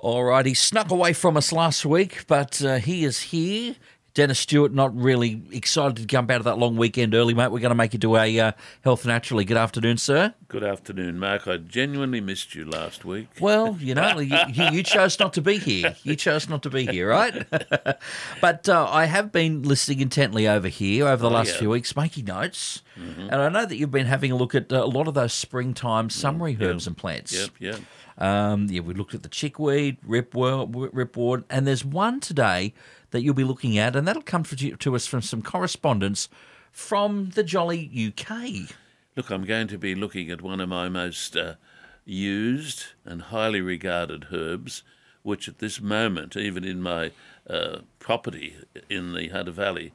All right, he snuck away from us last week, but uh, he is here. Dennis Stewart, not really excited to jump out of that long weekend early, mate. We're going to make you do a uh, health naturally. Good afternoon, sir. Good afternoon, Mark. I genuinely missed you last week. Well, you know, you, you, chose not to be here. You chose not to be here, right? but uh, I have been listening intently over here over the oh, last yeah. few weeks, making notes. Mm-hmm. And I know that you've been having a look at uh, a lot of those springtime summery mm, herbs and plants. Yep, yep. Um, yeah, we looked at the chickweed, ribwort, and there's one today that you'll be looking at, and that'll come to us from some correspondence from the jolly UK. Look, I'm going to be looking at one of my most uh, used and highly regarded herbs, which at this moment, even in my uh, property in the Hunter Valley,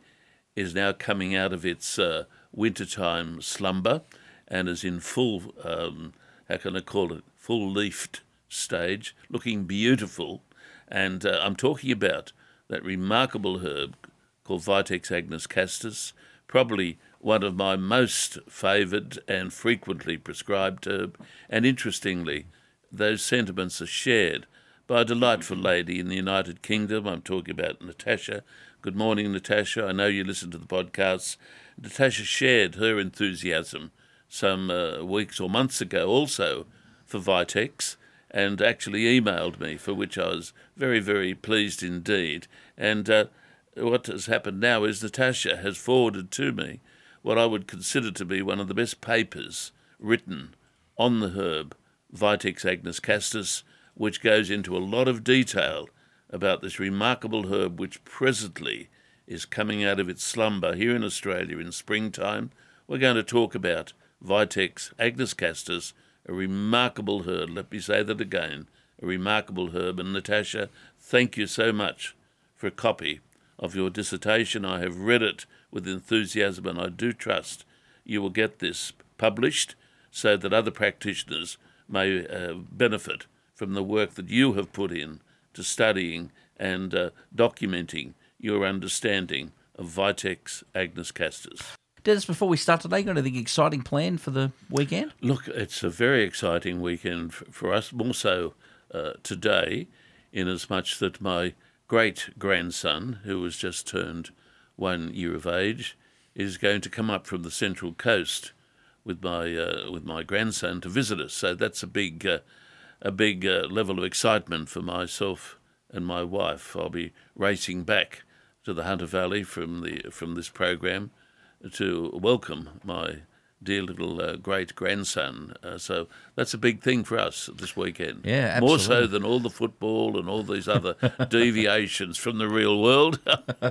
is now coming out of its uh, wintertime slumber and is in full, um, how can I call it, full leafed stage, looking beautiful. And uh, I'm talking about that remarkable herb called Vitex agnus castus, probably one of my most favoured and frequently prescribed herb. And interestingly, those sentiments are shared by a delightful lady in the United Kingdom. I'm talking about Natasha. Good morning, Natasha. I know you listen to the podcasts. Natasha shared her enthusiasm some uh, weeks or months ago also for Vitex and actually emailed me, for which I was very, very pleased indeed. And uh, what has happened now is Natasha has forwarded to me what I would consider to be one of the best papers written on the herb Vitex agnus castus, which goes into a lot of detail about this remarkable herb which presently is coming out of its slumber here in Australia in springtime. We're going to talk about Vitex agnus castus a remarkable herb. Let me say that again a remarkable herb. And Natasha, thank you so much for a copy of your dissertation. I have read it with enthusiasm, and I do trust you will get this published so that other practitioners may uh, benefit from the work that you have put in to studying and uh, documenting your understanding of Vitex agnus castus. Dennis, before we start today, got anything exciting planned for the weekend? Look, it's a very exciting weekend for us, more so uh, today, in as much that my great grandson, who has just turned one year of age, is going to come up from the Central Coast with my uh, with my grandson to visit us. So that's a big uh, a big uh, level of excitement for myself and my wife. I'll be racing back to the Hunter Valley from the from this program to welcome my dear little uh, great grandson. Uh, so that's a big thing for us this weekend. Yeah, absolutely. More so than all the football and all these other deviations from the real world.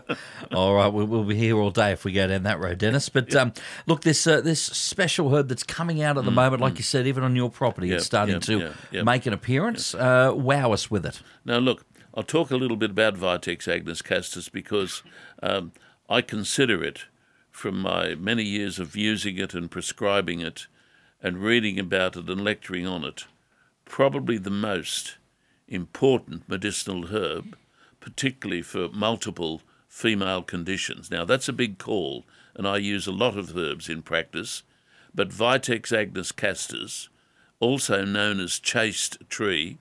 all right, we'll, we'll, be here all day if we go down that road, Dennis. But um, look, this uh, this special herb that's coming out at the mm, moment, like mm. you said, even on your property, yep, it's starting yep, to yep, make an appearance. Uh, wow us with it. Now, look, I'll talk a little bit about Vitex agnus castus because um, I consider it from my many years of using it and prescribing it and reading about it and lecturing on it, probably the most important medicinal herb, particularly for multiple female conditions. Now, that's a big call, and I use a lot of herbs in practice, but Vitex agnus castus, also known as chaste tree,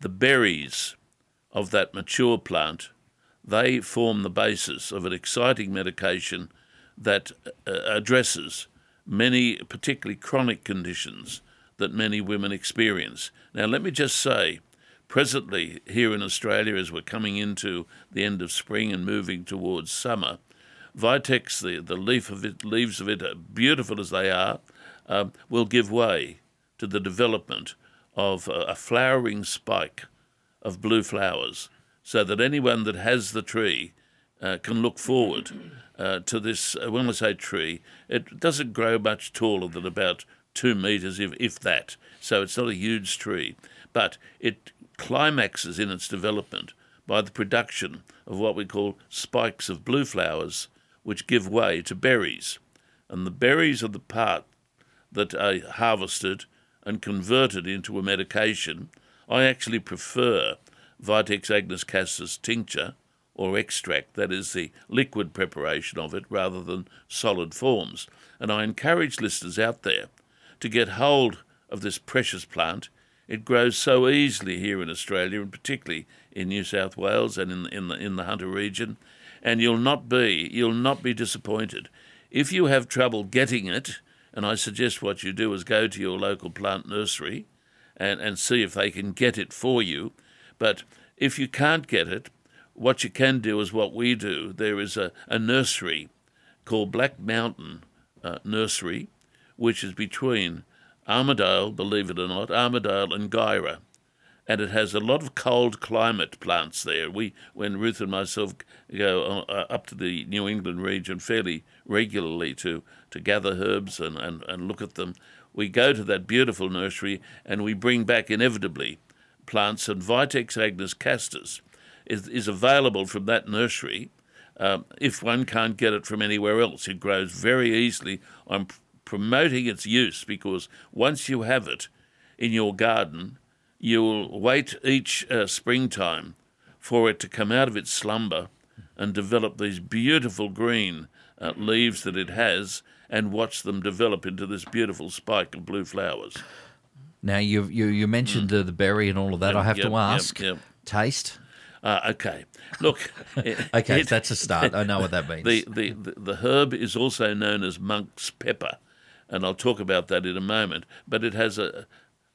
the berries of that mature plant, they form the basis of an exciting medication that uh, addresses many, particularly chronic conditions that many women experience. Now, let me just say, presently here in Australia, as we're coming into the end of spring and moving towards summer, Vitex, the, the leaf of it, leaves of it, beautiful as they are, um, will give way to the development of a, a flowering spike of blue flowers, so that anyone that has the tree uh, can look forward uh, to this. Uh, when I say tree, it doesn't grow much taller than about two metres, if, if that. So it's not a huge tree, but it climaxes in its development by the production of what we call spikes of blue flowers, which give way to berries. And the berries are the part that are harvested and converted into a medication. I actually prefer Vitex agnus castus tincture or extract, that is, the liquid preparation of it, rather than solid forms. And I encourage listeners out there to get hold of this precious plant. It grows so easily here in Australia, and particularly in New South Wales and in in the in the Hunter region, and you'll not be you'll not be disappointed. If you have trouble getting it, and I suggest what you do is go to your local plant nursery and, and see if they can get it for you. But if you can't get it, what you can do is what we do. There is a, a nursery called Black Mountain uh, Nursery, which is between Armidale, believe it or not, Armidale and Guyra. And it has a lot of cold climate plants there. We, when Ruth and myself go uh, up to the New England region fairly regularly to, to gather herbs and, and, and look at them, we go to that beautiful nursery and we bring back inevitably plants, and Vitex agnus castus is, is available from that nursery um, if one can't get it from anywhere else. It grows very easily. I'm p- promoting its use because once you have it in your garden, you'll wait each uh, springtime for it to come out of its slumber and develop these beautiful green uh, leaves that it has and watch them develop into this beautiful spike of blue flowers. Now you you, you mentioned mm. uh, the berry and all of that. Yep, I have yep, to ask. Yep, taste. Uh, okay, look. okay, it, that's a start. I know what that means. The, the, the, the herb is also known as monk's pepper, and I'll talk about that in a moment. But it has a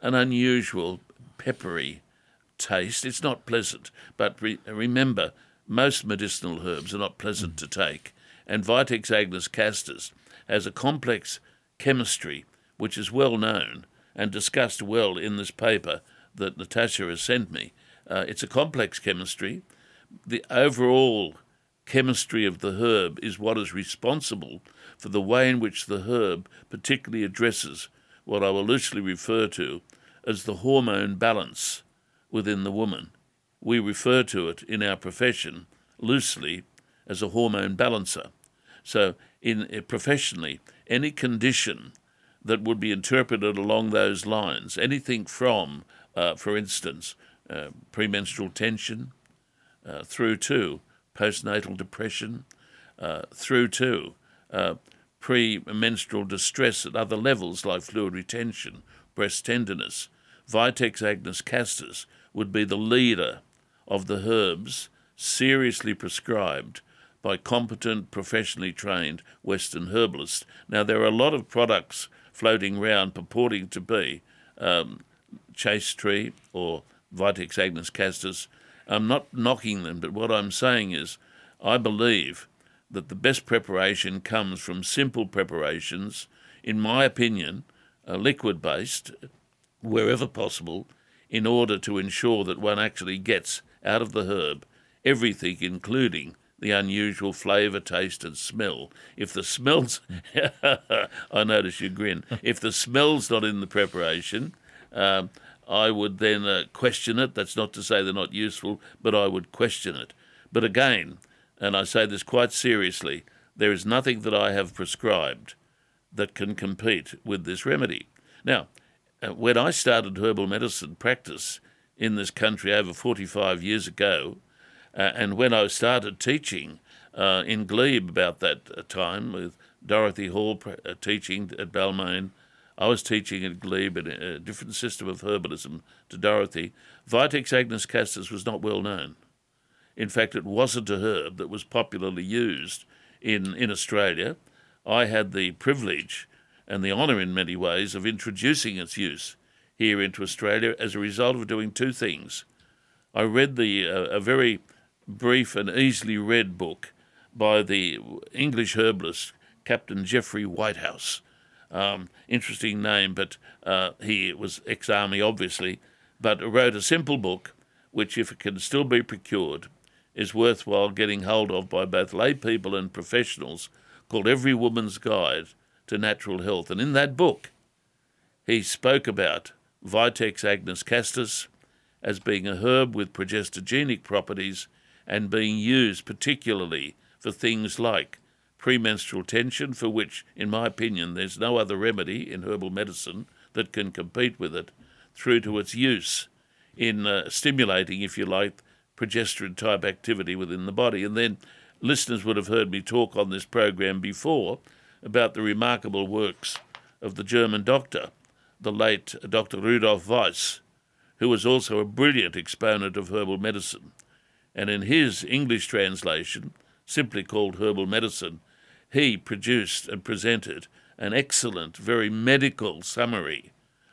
an unusual peppery taste. It's not pleasant, but re- remember, most medicinal herbs are not pleasant mm. to take, and Vitex agnus castus has a complex chemistry which is well known and discussed well in this paper that Natasha has sent me. Uh, it's a complex chemistry. The overall chemistry of the herb is what is responsible for the way in which the herb particularly addresses what I will loosely refer to as the hormone balance within the woman. We refer to it in our profession loosely as a hormone balancer. So, in uh, professionally, any condition that would be interpreted along those lines, anything from, uh, for instance, uh, premenstrual tension, uh, through to postnatal depression, uh, through to uh, premenstrual distress at other levels like fluid retention, breast tenderness, Vitex agnus castus would be the leader of the herbs seriously prescribed by competent, professionally trained Western herbalists. Now, there are a lot of products floating around purporting to be um, chaste tree or Vitex agnus castus. I'm not knocking them, but what I'm saying is I believe that the best preparation comes from simple preparations, in my opinion, uh, liquid based, wherever possible, in order to ensure that one actually gets out of the herb everything, including the unusual flavour, taste, and smell. If the smell's, I notice you grin. If the smell's not in the preparation, um, I would then uh, question it. That's not to say they're not useful, but I would question it. But again, and I say this quite seriously, there is nothing that I have prescribed that can compete with this remedy. Now, uh, when I started herbal medicine practice in this country over 45 years ago, uh, and when I started teaching uh, in Glebe about that uh, time with Dorothy Hall uh, teaching at Balmain, I was teaching at Glebe in a different system of herbalism to Dorothy. Vitex agnus castus was not well known. In fact, it wasn't a herb that was popularly used in, in Australia. I had the privilege and the honour in many ways of introducing its use here into Australia as a result of doing two things. I read the uh, a very brief and easily read book by the English herbalist Captain Geoffrey Whitehouse. Um, interesting name, but uh, he was ex army, obviously, but wrote a simple book which, if it can still be procured, is worthwhile getting hold of by both lay people and professionals called Every Woman's Guide to Natural Health. And in that book, he spoke about Vitex agnus castus as being a herb with progestogenic properties and being used particularly for things like premenstrual tension, for which, in my opinion, there's no other remedy in herbal medicine that can compete with it, through to its use in uh, stimulating, if you like, progesterone type activity within the body. And then listeners would have heard me talk on this program before about the remarkable works of the German doctor, the late Dr. Rudolf Weiss, who was also a brilliant exponent of herbal medicine. And in his English translation, simply called Herbal Medicine, he produced and presented an excellent, very medical summary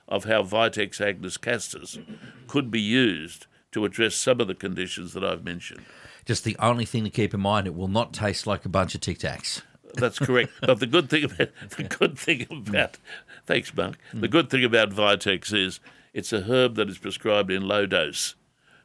of how Vitex agnus castus could be used to address some of the conditions that I've mentioned. Just the only thing to keep in mind, it will not taste like a bunch of Tic Tacs. That's correct. but the good thing about the good thing about thanks, Mark. The mm. good thing about Vitex is it's a herb that is prescribed in low dose.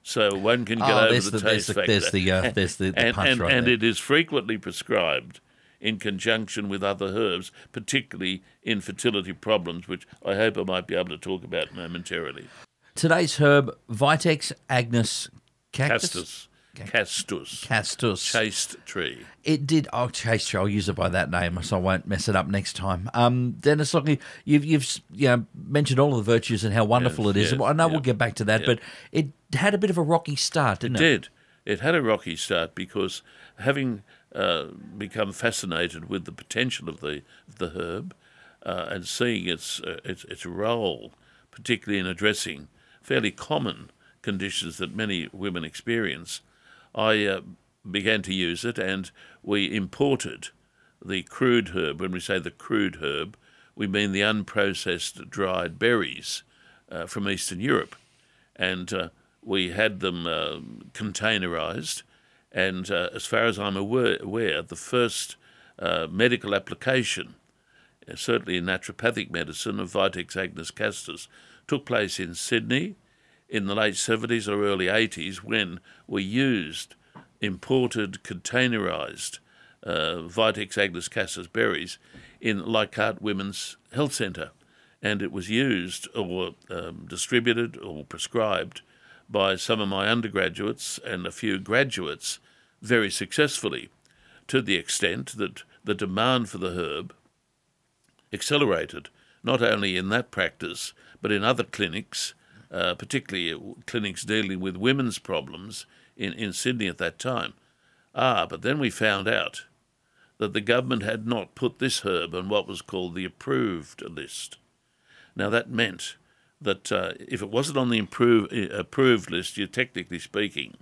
So one can get Oh, over the, the- taste the- factor. there's the, uh, there's the- the and, punch and, right and it is frequently prescribed in conjunction with other herbs, particularly in fertility problems, which I hope I might be able to talk about momentarily. Today's herb, Vitex agnus cactus. Castus. Castus. Castus. Chaste tree. It did. Oh, chase I'll use it by that name, so I won't mess it up next time. Um, Dennis Lockley, you've you've you know, mentioned all of the virtues and how wonderful Yes, it is. yes, I know we'll get back to that, yeah. but it had a bit of a rocky start, didn't it? It did. It had a rocky start because having uh, become fascinated with the potential of the the herb uh, and seeing its, uh, its its role, particularly in addressing fairly common conditions that many women experience, I uh, began to use it, and we imported the crude herb. When we say the crude herb, we mean the unprocessed dried berries uh, from Eastern Europe and uh, we had them uh, containerized. And uh, as far as I'm aware, aware the first uh, medical application, uh, certainly in naturopathic medicine, of Vitex agnus castus, took place in Sydney in the late 70s or early 80s when we used imported containerized uh, Vitex agnus castus berries in Leichhardt Women's Health Centre. And it was used or um, distributed or prescribed by some of my undergraduates and a few graduates very successfully, to the extent that the demand for the herb accelerated, not only in that practice, but in other clinics, uh, particularly clinics dealing with women's problems in, in Sydney at that time. Ah, but then we found out that the government had not put this herb on what was called the approved list. Now, that meant that uh, if it wasn't on the improve, uh, approved list, you technically speaking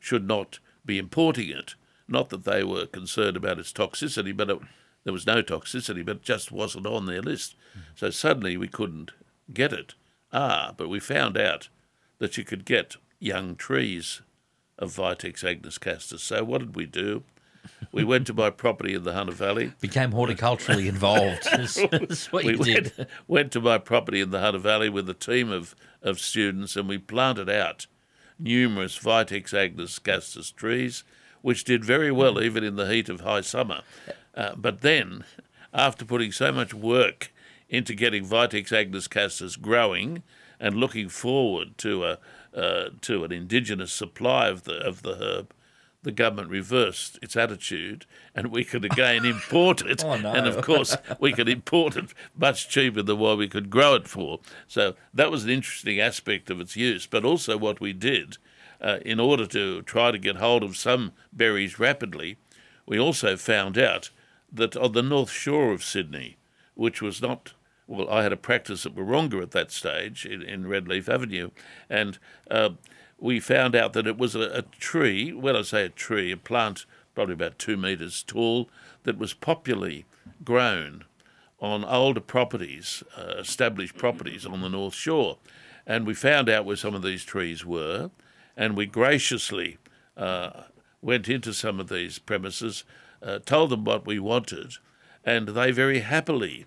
should not be importing it. Not that they were concerned about its toxicity, but it, there was no toxicity, but it just wasn't on their list. So suddenly we couldn't get it. Ah, but we found out that you could get young trees of Vitex agnus castus. So what did we do? We went to buy property in the Hunter Valley. Became horticulturally involved. That's, that's what we you did. went, went to my property in the Hunter Valley with a team of, of students and we planted out numerous Vitex agnus castus trees, which did very well even in the heat of high summer. Uh, but then, after putting so much work into getting Vitex agnus castus growing and looking forward to a uh, to an indigenous supply of the of the herb, the government reversed its attitude, and we could again import it. Oh, no. And of course, we could import it much cheaper than what we could grow it for. So that was an interesting aspect of its use. But also, what we did, uh, in order to try to get hold of some berries rapidly, we also found out that on the north shore of Sydney, which was not well, I had a practice at Wahroonga at that stage in, in Redleaf Avenue, and uh, we found out that it was a, a tree. When I say a tree, a plant probably about two metres tall that was popularly grown on older properties, uh, established properties on the North Shore. And we found out where some of these trees were, and we graciously uh, went into some of these premises, uh, told them what we wanted, and they very happily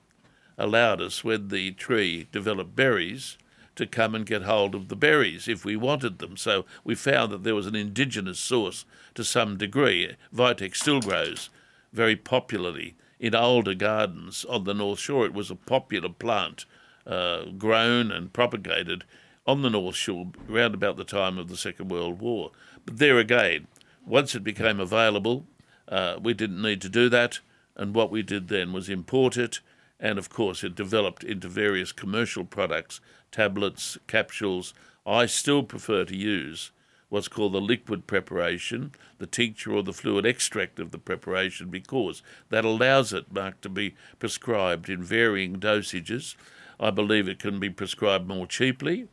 allowed us, when the tree developed berries, to come and get hold of the berries if we wanted them. So we found that there was an indigenous source to some degree. Vitex still grows very popularly in older gardens on the North Shore. It was a popular plant, uh, grown and propagated on the North Shore around about the time of the Second World War. But there again, once it became available, uh, we didn't need to do that, and what we did then was import it, and of course it developed into various commercial products, tablets, capsules. I still prefer to use what's called the liquid preparation, the tincture or the fluid extract of the preparation, because that allows it, Mark, to be prescribed in varying dosages. I believe it can be prescribed more cheaply,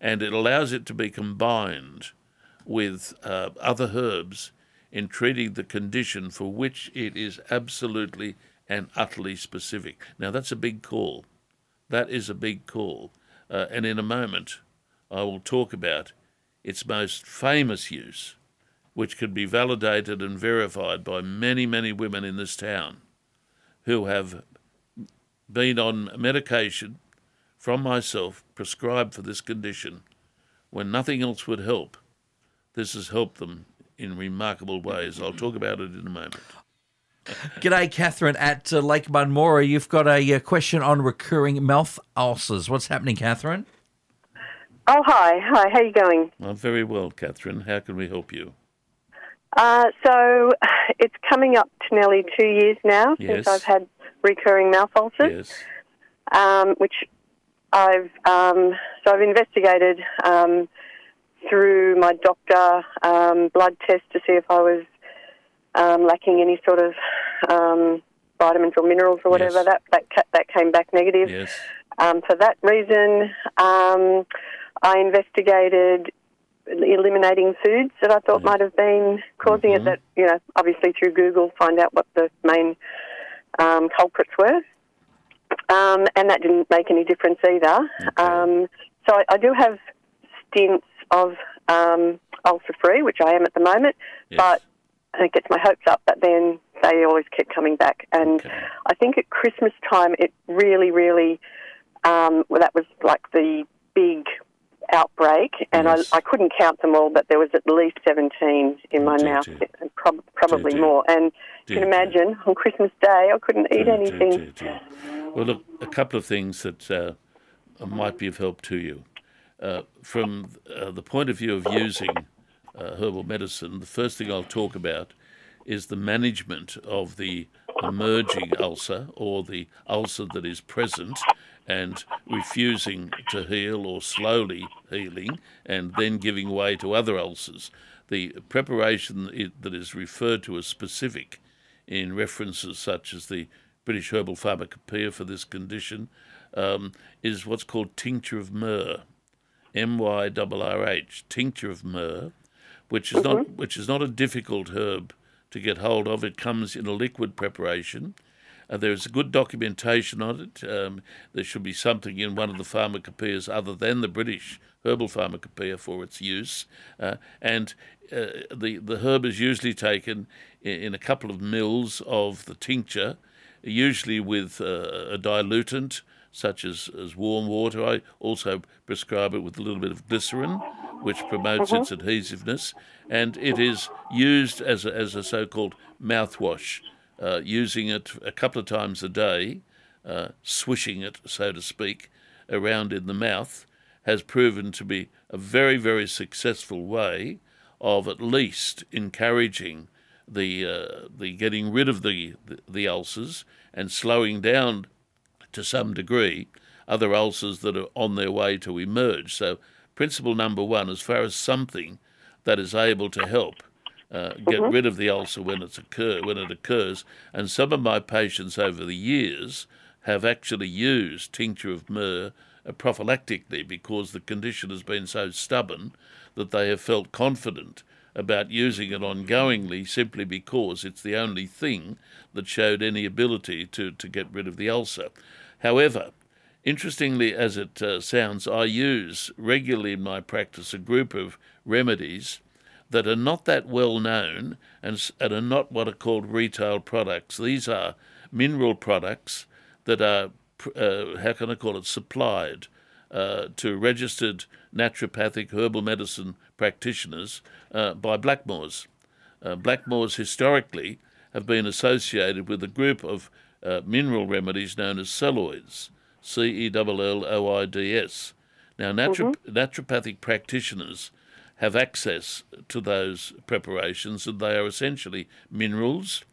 and it allows it to be combined with uh, other herbs in treating the condition for which it is absolutely and utterly specific. Now, that's a big call. That is a big call. Uh, and in a moment, I will talk about its most famous use, which can be validated and verified by many, many women in this town who have been on medication from myself prescribed for this condition when nothing else would help. This has helped them in remarkable ways. I'll talk about it in a moment. G'day, Catherine at uh, Lake Munmorah. You've got a, uh, question on recurring mouth ulcers. What's happening, Catherine? Oh, hi. Hi, how are you going? I'm very well, Catherine. How can we help you? Uh, so it's coming up to nearly two years now Yes. since I've had recurring mouth ulcers, Yes. um, which I've um, so I've investigated um, through my doctor um, blood test to see if I was um, lacking any sort of um, vitamins or minerals or whatever. Yes. That that ca- that came back negative. Yes. Um, for that reason, um, I investigated eliminating foods that I thought might have been causing it. That you know, obviously through Google, find out what the main um, culprits were, um, and that didn't make any difference either. Um, so I, I do have stints of um, ulcer free, which I am at the moment, Yes. but it gets my hopes up. But then they always keep coming back, and Okay. I think at Christmas time it really, really um, well, that was like the big outbreak, and Yes. I, I couldn't count them all, but there was at least 17 in my dear, mouth, dear. and prob- probably dear. more. And you can imagine on Christmas Day, I couldn't eat anything. Well, look, a couple of things that uh, might be of help to you. Uh, from uh, the point of view of using uh, herbal medicine, the first thing I'll talk about is the management of the emerging ulcer or the ulcer that is present and refusing to heal or slowly healing and then giving way to other ulcers. The preparation that is referred to as specific in references such as the British Herbal Pharmacopoeia for this condition um, is what's called tincture of myrrh, M Y R R H, tincture of myrrh, which is not which is not a difficult herb to get hold of. It comes in a liquid preparation. Uh, there is good documentation on it. Um, there should be something in one of the pharmacopoeias other than the British Herbal Pharmacopoeia for its use. Uh, and uh, the, the herb is usually taken in, in a couple of mils of the tincture, usually with uh, a dilutant such as, as warm water. I also prescribe it with a little bit of glycerin, which promotes its adhesiveness, and it is used as a, as a so called mouthwash, uh, using it a couple of times a day, uh, swishing it, so to speak, around in the mouth, has proven to be a very, very successful way of at least encouraging the uh, the getting rid of the, the the ulcers and slowing down to some degree other ulcers that are on their way to emerge. So, principle number one, as far as something that is able to help uh, get rid of the ulcer when it's occur when it occurs, and some of my patients over the years have actually used tincture of myrrh uh, prophylactically because the condition has been so stubborn that they have felt confident about using it ongoingly simply because it's the only thing that showed any ability to, to get rid of the ulcer. However, interestingly as it uh, sounds, I use regularly in my practice a group of remedies that are not that well known and, and are not what are called retail products. These are mineral products that are, uh, how can I call it, supplied uh, to registered naturopathic herbal medicine practitioners uh, by Blackmores. Uh, Blackmores historically have been associated with a group of uh, mineral remedies known as celloids, C E L L O I D S. Now, naturo- naturopathic practitioners have access to those preparations, and they are essentially minerals,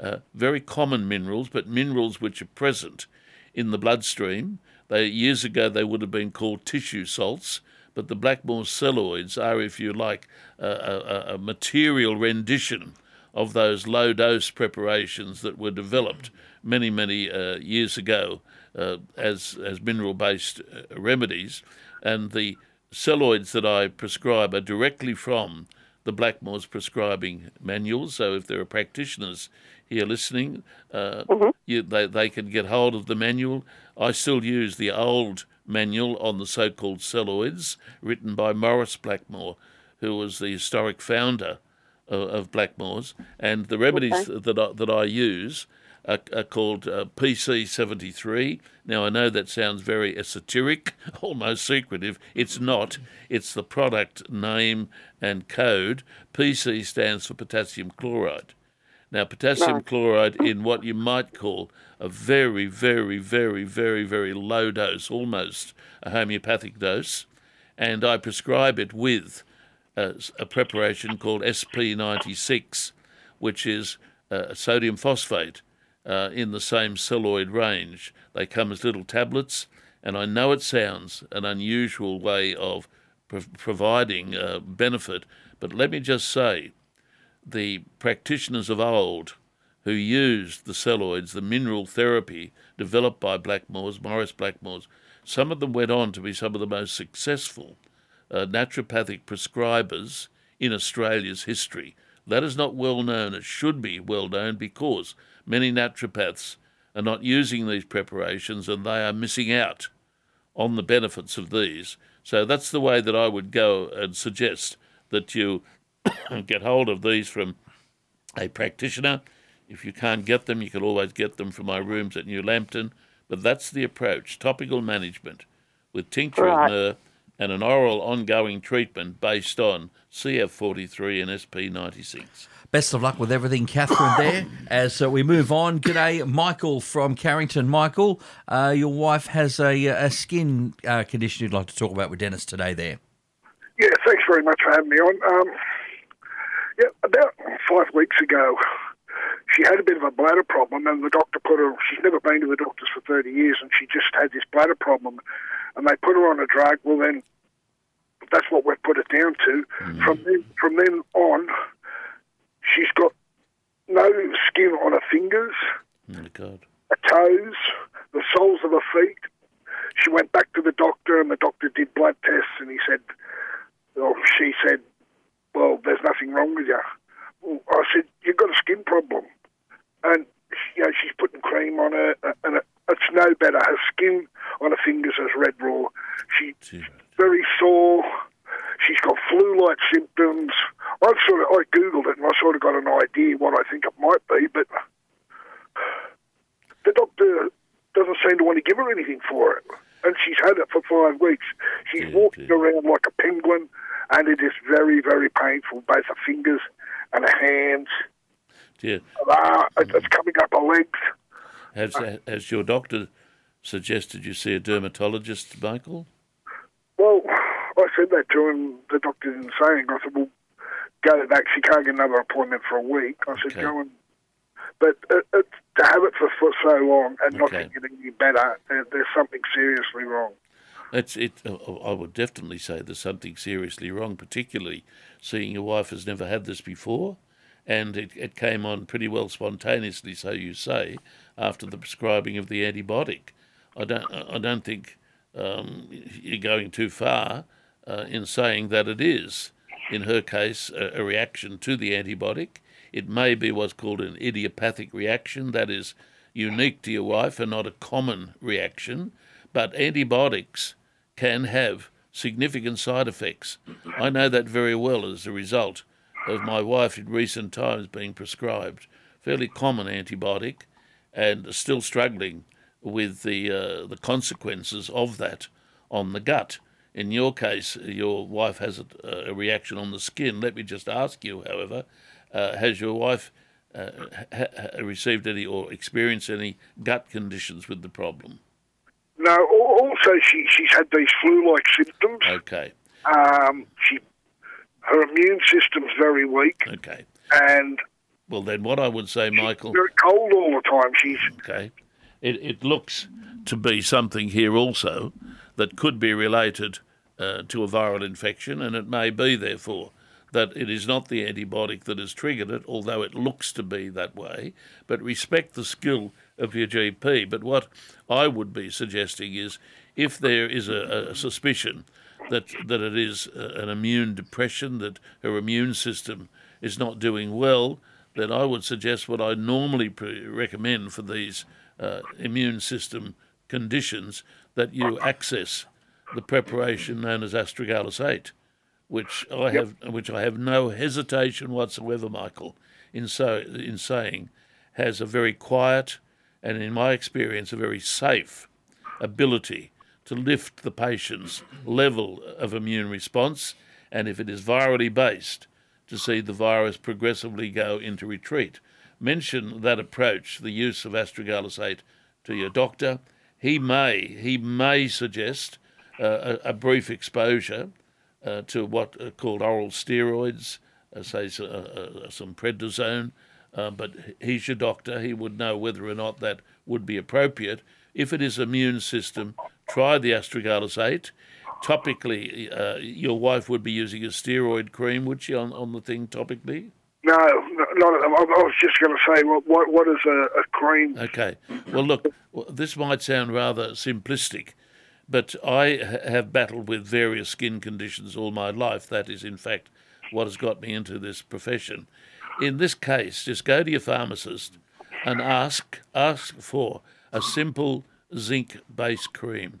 uh, very common minerals, but minerals which are present in the bloodstream. They, years ago, they would have been called tissue salts, but the Blackmore celloids are, if you like, a, a, a material rendition of those low dose preparations that were developed many, many uh, years ago as, as mineral based uh, remedies. And the celloids that I prescribe are directly from the Blackmores prescribing manuals. So if there are practitioners here listening, uh, mm-hmm. you, they, they can get hold of the manual. I still use the old manual on the so called celloids written by Maurice Blackmore, who was the historic founder of, of Blackmores. And the remedies okay. that, I, that I use are, are called uh, PC73. Now, I know that sounds very esoteric, almost secretive. It's not. It's the product name and code. PC stands for potassium chloride. Now, potassium chloride in what you might call a very, very, very, very, very low dose, almost a homeopathic dose, and I prescribe it with a, a preparation called SP96, which is uh, sodium phosphate uh, in the same celloid range. They come as little tablets, and I know it sounds an unusual way of pro- providing uh, benefit, but let me just say the practitioners of old who used the celloids, the mineral therapy developed by Blackmores, Maurice Blackmores, some of them went on to be some of the most successful uh, naturopathic prescribers in Australia's history. That is not well known. It should be well known because many naturopaths are not using these preparations and they are missing out on the benefits of these. So that's the way that I would go and suggest that you get hold of these from a practitioner. If you can't get them, you can always get them from my rooms at New Lambton. But that's the approach topical management with tincture right. of myrrh and an oral ongoing treatment based on CF43 and SP96. Best of luck with everything, Catherine, there. As uh, we move on, g'day, Michael from Carrington. Michael, uh, your wife has a, a skin uh, condition you'd like to talk about with Dennis today there. Yeah, thanks very much for having me on. Um, yeah, about five weeks ago, she had a bit of a bladder problem, and the doctor put her. She's never been to the doctors for 30 years, and she just had this bladder problem, and they put her on a drug. Well, then that's what we've put it down to. Mm. From then, from then on, She's got no skin on her fingers, oh God. her toes, the soles of her feet. She went back to the doctor, and the doctor did blood tests, and he said, well, she said, well, there's nothing wrong with you. Well, I said, you've got a skin problem. And, you know, she's putting cream on her, and it's no better. Her skin on her fingers is red raw. She's very sore. She's got flu-like symptoms. I sort of I googled it and I sort of got an idea what I think it might be, but the doctor doesn't seem to want to give her anything for it. And she's had it for five weeks. She's yeah, walking yeah. around like a penguin, and it is very, very painful, both her fingers and her hands. Yeah. Uh, it's coming up her legs. Has, has your doctor suggested you see a dermatologist, Michael? Well, I said that to him. The doctor didn't say anything. I said, well, go back. She can't get another appointment for a week. I said, okay. go and. But it, it, to have it for, for so long and not okay. get any better, there, there's something seriously wrong. It's it. Uh, I would definitely say there's something seriously wrong, particularly seeing your wife has never had this before, and it, it came on pretty well spontaneously, so you say, after the prescribing of the antibiotic. I don't. I don't think um, you're going too far uh, in saying that it is, in her case, a, a, reaction to the antibiotic. It may be what's called an idiopathic reaction, that is unique to your wife and not a common reaction. But antibiotics can have significant side effects. I know that very well as a result of my wife in recent times being prescribed fairly common antibiotic and still struggling with the uh, the consequences of that on the gut. In your case, your wife has a, a reaction on the skin. Let me just ask you, however, uh, has your wife uh, ha- received any or experienced any gut conditions with the problem? No. Also, she she's had these flu-like symptoms. Okay. Um, she her immune system's very weak. Okay. And well, then what I would say, Michael, very cold all the time. She's okay. It it looks to be something here also that could be related uh, to a viral infection, and it may be, therefore, that it is not the antibiotic that has triggered it, although it looks to be that way. But respect the skill of your GP. But what I would be suggesting is if there is a, a suspicion that that it is uh, an immune depression, that her immune system is not doing well, then I would suggest what I normally pre- recommend for these uh, immune system conditions that you access the preparation known as astragalus 8, which I have which I have no hesitation whatsoever, Michael, in so in saying has a very quiet and, in my experience, a very safe ability to lift the patient's level of immune response, and if it is virally based, to see the virus progressively go into retreat. Mention that approach, the use of astragalus 8, to your doctor. He may he may suggest uh, a, a, brief exposure uh, to what are called oral steroids, uh, say uh, uh, some prednisone, uh, but he's your doctor. He would know whether or not that would be appropriate. If it is immune system, try the astragalus 8. Topically, uh, your wife would be using a steroid cream, would she, on, on the thing topically? No, not. I was just going to say, what what, what is a, a cream? Okay. Well, look, this might sound rather simplistic, but I have battled with various skin conditions all my life. That is, in fact, what has got me into this profession. In this case, just go to your pharmacist and ask ask for a simple zinc-based cream,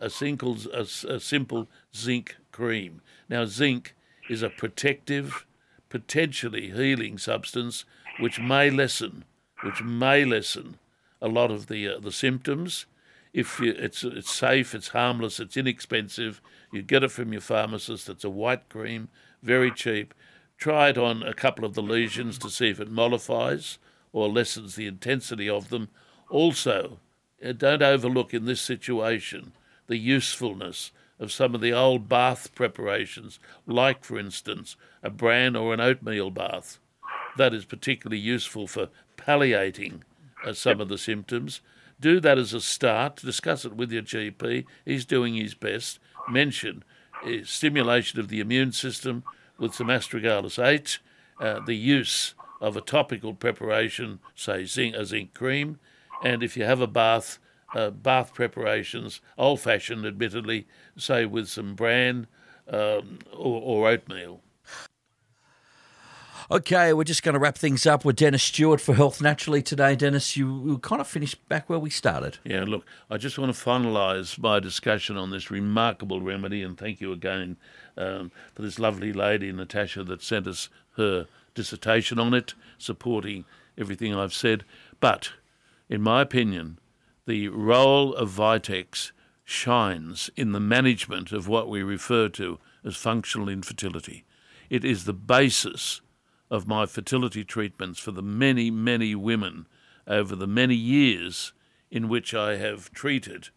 a simple a, a simple zinc cream. Now, zinc is a protective, potentially healing substance which may lessen, which may lessen a lot of the uh, the symptoms. If you, it's it's safe, it's harmless, it's inexpensive. You get it from your pharmacist. It's a white cream, very cheap. Try it on a couple of the lesions to see if it mollifies or lessens the intensity of them. Also, don't overlook in this situation the usefulness of some of the old bath preparations, like, for instance, a bran or an oatmeal bath. That is particularly useful for palliating uh, some of the symptoms. Do that as a start. Discuss it with your GP. He's doing his best. Mention uh, stimulation of the immune system with some astragalus 8, uh, the use of a topical preparation, say zinc, a zinc cream, and if you have a bath, uh, bath preparations, old fashioned admittedly, say with some bran um, or, or oatmeal. Okay, we're just going to wrap things up with Dennis Stewart for Health Naturally today. Dennis, you, you kind of finished back where we started. Yeah, look, I just want to finalise my discussion on this remarkable remedy, and thank you again um, for this lovely lady, Natasha, that sent us her dissertation on it, supporting everything I've said. But, in my opinion, the role of Vitex shines in the management of what we refer to as functional infertility. It is the basis of my fertility treatments for the many, many women over the many years in which I have treated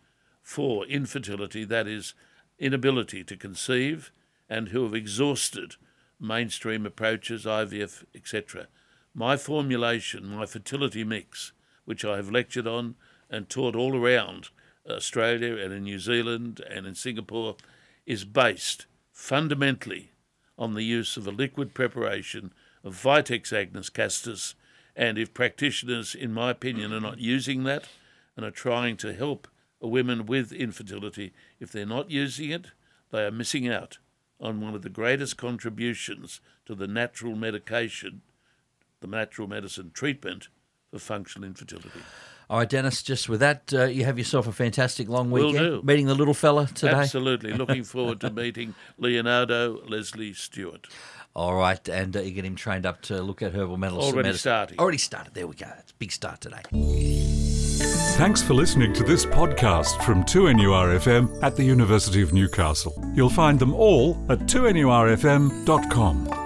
for infertility, that is, inability to conceive, and who have exhausted mainstream approaches, IVF, etc. My formulation, my fertility mix, which I have lectured on and taught all around Australia and in New Zealand and in Singapore, is based fundamentally on the use of a liquid preparation of Vitex agnus castus. And if practitioners, in my opinion, are not using that and are trying to help women with infertility, if they're not using it, they are missing out on one of the greatest contributions to the natural medication, the natural medicine treatment for functional infertility. All right, Dennis, just with that, uh, you have yourself a fantastic long weekend. Will do. Meeting the little fella today. Absolutely. Looking forward to meeting Leonardo Leslie Stewart. All right, and uh, you get him trained up to look at herbal medicine. Already medicine. starting. Already started. There we go. It's a big start today. Thanks for listening to this podcast from 2NURFM at the University of Newcastle. You'll find them all at 2NURFM.com.